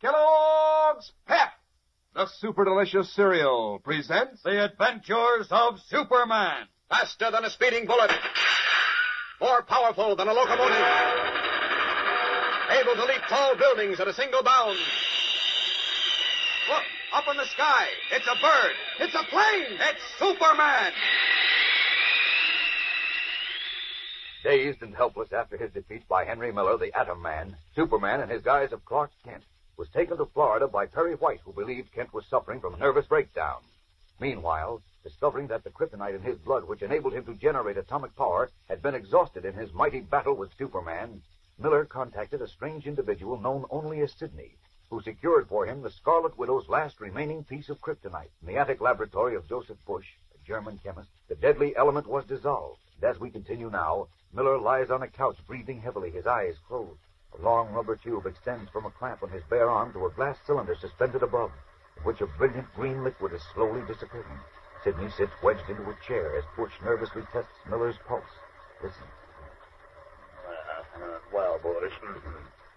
Kellogg's Pep, the super delicious cereal, presents The Adventures of Superman. Faster than a speeding bullet, more powerful than a locomotive, able to leap tall buildings at a single bound. Look, up in the sky, it's a bird, it's a plane, it's Superman! Dazed and helpless after his defeat by Henry Miller, the Atom Man, Superman, in his guise of Clark Kent, was taken to Florida by Perry White, who believed Kent was suffering from a nervous breakdown. Meanwhile, discovering that the kryptonite in his blood, which enabled him to generate atomic power, had been exhausted in his mighty battle with Superman, Miller contacted a strange individual known only as Sidney, who secured for him the Scarlet Widow's last remaining piece of kryptonite. In the attic laboratory of Joseph Bush, a German chemist, the deadly element was dissolved. And as we continue now, Miller lies on a couch, breathing heavily, his eyes closed. A long rubber tube extends from a clamp on his bare arm to a glass cylinder suspended above, in which a brilliant green liquid is slowly disappearing. Sidney sits wedged into a chair as Bush nervously tests Miller's pulse. Listen. Uh, well, Bush,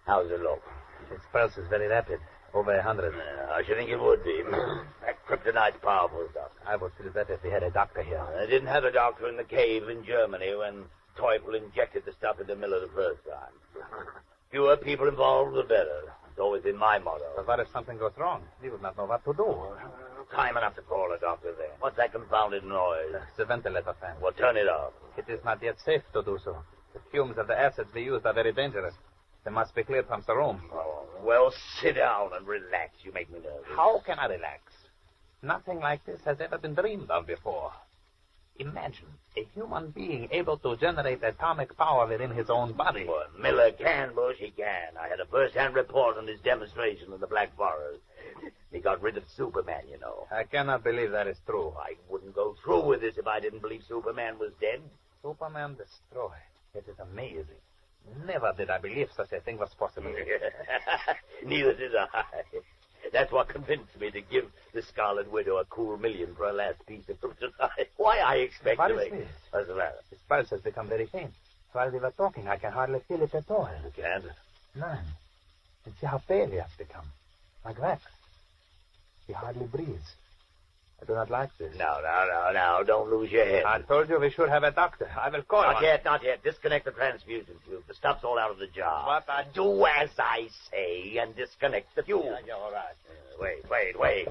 how's it look? Its pulse is very rapid. Over a hundred. Uh, I should think it would be. that kryptonite's powerful stuff. I would feel better if we had a doctor here. I didn't have a doctor in the cave in Germany when Teufel injected the stuff into Miller the first time. Fewer people involved, the better. It's always been my motto. But what if something goes wrong? We would not know what to do. Time enough to call a doctor there. What's that confounded noise? It's a ventilator fan. Well, turn it off. It is not yet safe to do so. The fumes of the acids we used are very dangerous. They must be cleared from the room. Oh, well, sit down and relax. You make me nervous. How can I relax? Nothing like this has ever been dreamed of before. Imagine a human being able to generate atomic power within his own body. Well, Miller can, Bush, he can. I had a first-hand report on his demonstration in the Black Forest. He got rid of Superman, you know. I cannot believe that is true. I wouldn't go through with this if I didn't believe Superman was dead. Superman destroyed. It is amazing. Never did I believe such a thing was possible. Neither did I. That's what convinced me to give the Scarlet Widow a cool million for her last piece of kryptonite. Why, I expect What to make... this? What's the matter? His pulse has become very faint. While we were talking, I can hardly feel it at all. You can't? None. And see how pale he has become. Like wax. He hardly breathes. I do not like this. No, no, no, no. Don't lose your head. I told you we should have a doctor. I will call Not yet, not yet. Disconnect the transfusion tube. The stuff's all out of the jar. But I- Do as I say and disconnect the tube. Yeah, yeah, all right. Uh, wait, wait, wait.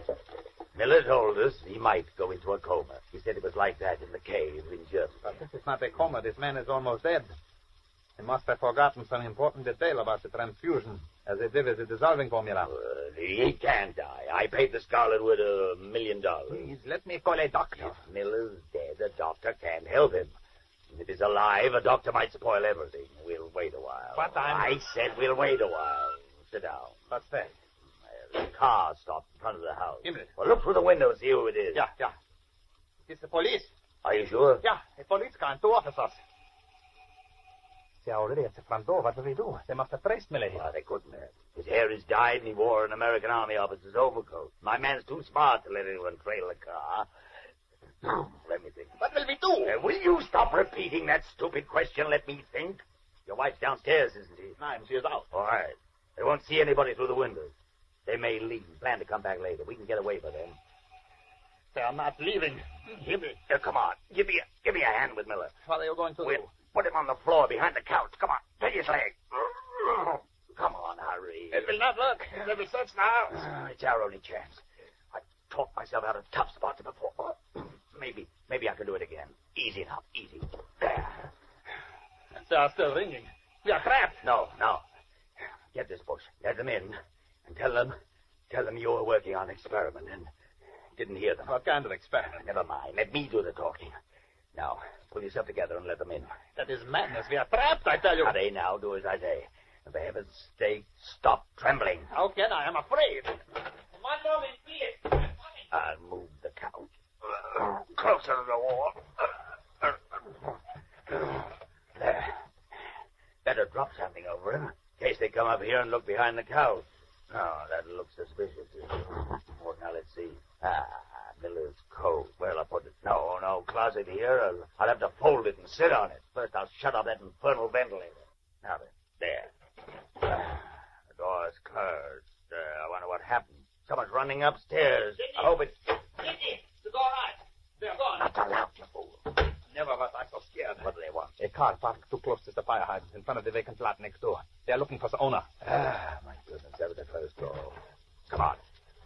Miller told us he might go into a coma. He said it was like that in the cave in Germany. But this is not a coma. This man is almost dead. He must have forgotten some important detail about the transfusion, as he did with the dissolving formula. Uh, he can't die. I paid the Scarlet Widow a million dollars. Please, let me call a doctor. If Miller's dead, a doctor can't help him. If he's alive, a doctor might spoil everything. We'll wait a while. But I'm- I said we'll wait a while. Sit down. What's that? The car stopped in front of the house. Himmel. Well, look through the window and see who it is. Yeah, yeah. It's the police. Are you sure? Yeah, a police car and two officers. They are already at the front door. What do we do? They must have traced Miller here. Well, they couldn't have. His hair is dyed and he wore an American Army officer's overcoat. My man's too smart to let anyone trail the car. let me think. What will we do? Uh, will you stop repeating that stupid question? Let me think. Your wife's downstairs, isn't she? Nine, she is out. All right. They won't see anybody through the windows. They may leave and plan to come back later. We can get away by then. They are not leaving. Give me, uh, come on. Give me, a, give me a hand with Miller. What are you going to We'll do? Put him on the floor behind the couch. Come on, take his leg. Come on, hurry. It will not work. They will search the house. Ah, it's our only chance. I've talked myself out of tough spots before. Maybe, maybe I can do it again. Easy now, easy. There. They are still ringing. We are trapped. No, no. Get this bush. Let them in, and tell them, tell them you were working on an experiment and didn't hear them. What kind of experiment? Never mind. Let me do the talking. Now, pull yourself together and let them in. That is madness. We are trapped, I tell you. Hurry now. Do as I say. For heaven's sake, stop trembling. How can I? I'm afraid. One moment, please. I'll move the couch. Closer to the wall. There. Better drop something over him, in case they come up here and look behind the couch. Oh, that looks suspicious. Well, now let's see. Ah, Miller's coat. Where'll I put it? No, no, closet here. I'll, I'll have to fold it and sit on it. First, I'll shut off that infernal ventilator. Now then, there. The door's closed. Uh, I wonder what happened. Someone's running upstairs. I hope it's Sidney, the door right. They're gone. not too loud, you fool. Never was I so scared. What do they want? A car parked too close to the fire hydrant in front of the vacant lot next door. They're looking for the owner. Ah, my goodness, that was the first door. Come on.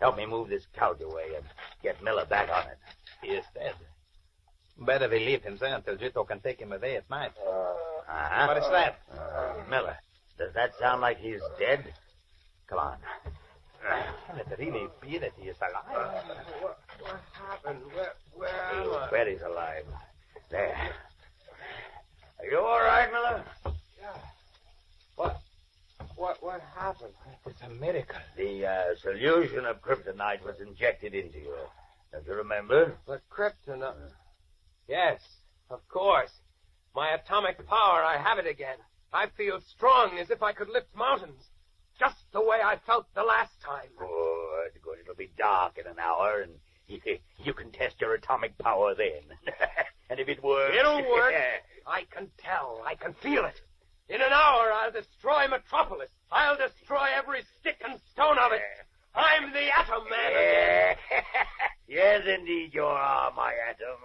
Help me move this couch away and get Miller back on it. He is dead. Better we leave him there until Jito can take him away at night. Uh-huh. What is that? Uh, Miller, does that sound like he's dead? Come on. Can it really be that he is alive? What, what happened? Where, where am where he's alive. There. Are you all right, Miller? Yeah. What, what, what happened? It's a miracle. The uh, solution of kryptonite was injected into you. Don't you remember? The kryptonite. Yes, of course. My atomic power, I have it again. I feel strong as if I could lift mountains. Just the way I felt the last time. Good, good. It'll be dark in an hour, and you, you can test your atomic power then. and if it works... It'll work. I can tell. I can feel it. In an hour, I'll destroy Metropolis. I'll destroy every stick and stone of it. I'm the Atom Man. yes, indeed, you are my atom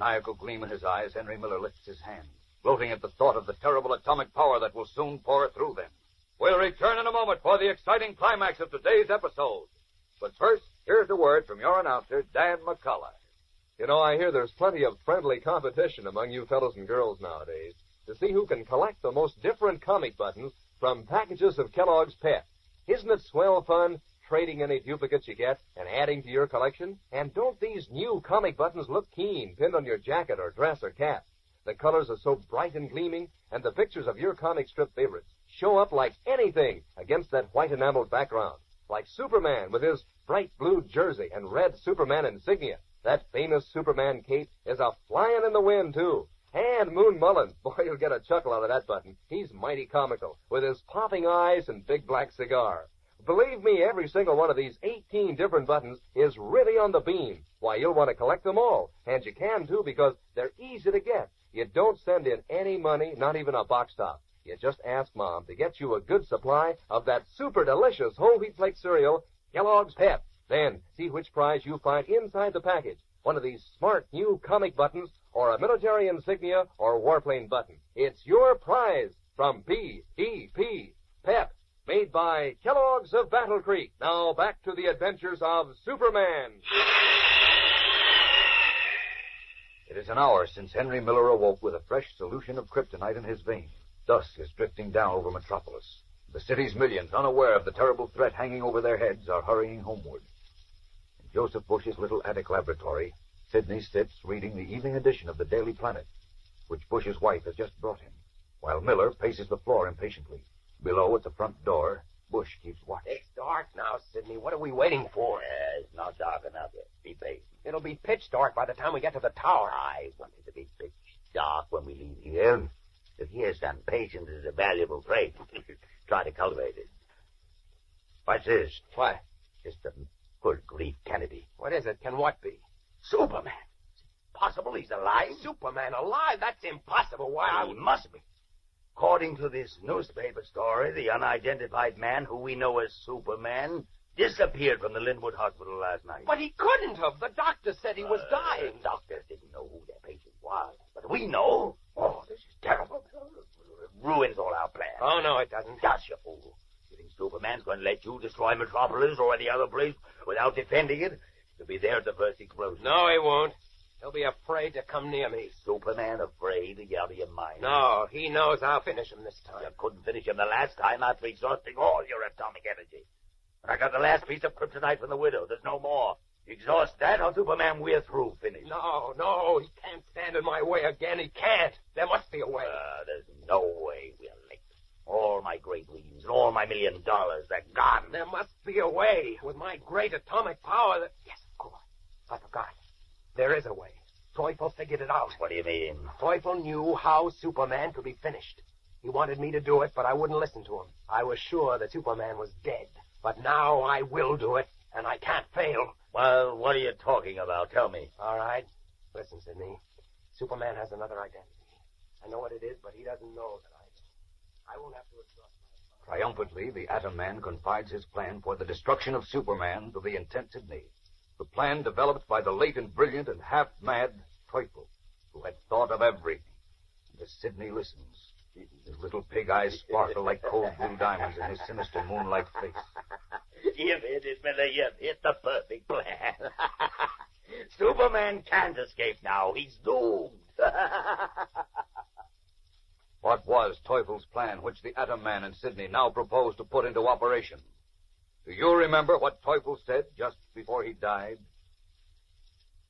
maniacal gleam in his eyes, Henry Miller lifts his hand, gloating at the thought of the terrible atomic power that will soon pour through them. We'll return in a moment for the exciting climax of today's episode. But first, here's a word from your announcer, Dan McCullough. You know, I hear there's plenty of friendly competition among you fellows and girls nowadays to see who can collect the most different comic buttons from packages of Kellogg's Pep. Isn't it swell fun trading any duplicates you get and adding to your collection? And don't these new comic buttons look keen pinned on your jacket or dress or cap? The colors are so bright and gleaming, and the pictures of your comic strip favorites show up like anything against that white enameled background. Like Superman with his bright blue jersey and red Superman insignia. That famous Superman cape is a flying in the wind, too. And Moon Mullins, boy, you'll get a chuckle out of that button. He's mighty comical, with his popping eyes and big black cigar. Believe me, every single one of these 18 different buttons is really on the beam. Why, you'll want to collect them all. And you can, too, because they're easy to get. You don't send in any money, not even a box top. You just ask Mom to get you a good supply of that super delicious whole wheat flake cereal, Kellogg's Pep. Then see which prize you find inside the package. One of these smart new comic buttons, or a military insignia, or warplane button. It's your prize from P.E.P. Pep, made by Kellogg's of Battle Creek. Now back to the adventures of Superman. It is an hour since Henry Miller awoke with a fresh solution of kryptonite in his veins. Dusk is drifting down over Metropolis. The city's millions, unaware of the terrible threat hanging over their heads, are hurrying homeward. In Joseph Bush's little attic laboratory, Sidney sits reading the evening edition of the Daily Planet, which Bush's wife has just brought him, while Miller paces the floor impatiently. Below, at the front door, Bush keeps watch. It's dark now, Sidney. What are we waiting for? Yeah, it's not dark enough yet. Be patient. It'll be pitch dark by the time we get to the tower. I want it to be pitch dark when we leave here. But here's some patience is a valuable trait. Try to cultivate it. What's this? What? Just a good grief, Kennedy. What is it? Can what be? Superman. Is it possible he's alive? Superman alive? That's impossible. Why, I He would... must be. According to this newspaper story, the unidentified man who we know as Superman disappeared from the Linwood Hospital last night. But he couldn't have. The doctor said he was Uh, dying. The doctors didn't know who their patient was. But we know. Oh, this is terrible. It ruins all our plans. Oh, no, it doesn't. Gosh, you fool. You think Superman's going to let you destroy Metropolis or any other place without defending it? He'll be there at the first explosion. No, he won't. He'll be afraid to come near me. Superman afraid to get out of your mind. No, he knows I'll finish him this time. You couldn't finish him the last time after exhausting all your atomic energy. And I got the last piece of kryptonite from the widow. There's no more. Exhaust that, or Superman, we're through. Finish. No, no, he can't stand in my way again. He can't. There must be a way. Uh, there's no way we'll make All my great leads and all my million dollars, they're gone. There must be a way with my great atomic power that. Yes, of course. I forgot. There is a way. Teufel figured it out. What do you mean? Teufel knew how Superman could be finished. He wanted me to do it, but I wouldn't listen to him. I was sure that Superman was dead. But now I will do it, and I can't fail. Well, what are you talking about? Tell me. All right. Listen, Sidney. Superman has another identity. I know what it is, but he doesn't know that I do. I won't have to exhaust myself. Triumphantly, the Atom Man confides his plan for the destruction of Superman to the intent Sidney. The plan developed by the late and brilliant and half-mad Teufel, who had thought of everything. And as Sidney listens, his little pig eyes sparkle like cold blue diamonds in his sinister moonlight face. You've hit it, Miller. You've hit the perfect plan. Superman can't escape now. He's doomed. What was Teufel's plan, which the Atom Man and Sidney now propose to put into operation? Do you remember what Teufel said just before he died?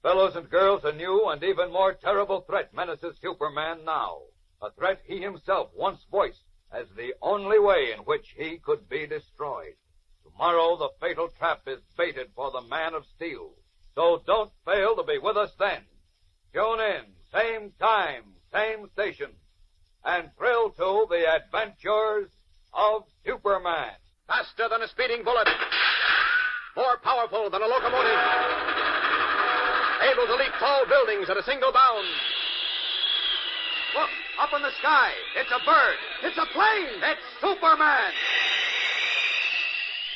Fellows and girls, a new and even more terrible threat menaces Superman now. A threat he himself once voiced as the only way in which he could be destroyed. Tomorrow the fatal trap is baited for the Man of Steel. So don't fail to be with us then. Tune in, same time, same station, and thrill to the adventures of Superman. Faster than a speeding bullet. More powerful than a locomotive. Able to leap tall buildings at a single bound. Look, up in the sky. It's a bird. It's a plane. It's Superman.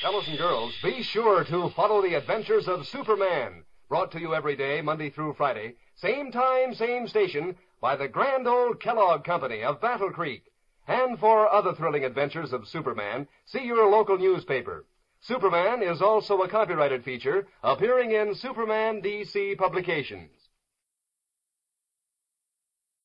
Fellows and girls, be sure to follow the adventures of Superman. Brought to you every day, Monday through Friday. Same time, same station, by the grand old Kellogg Company of Battle Creek. And for other thrilling adventures of Superman, see your local newspaper. Superman is also a copyrighted feature appearing in Superman DC publications.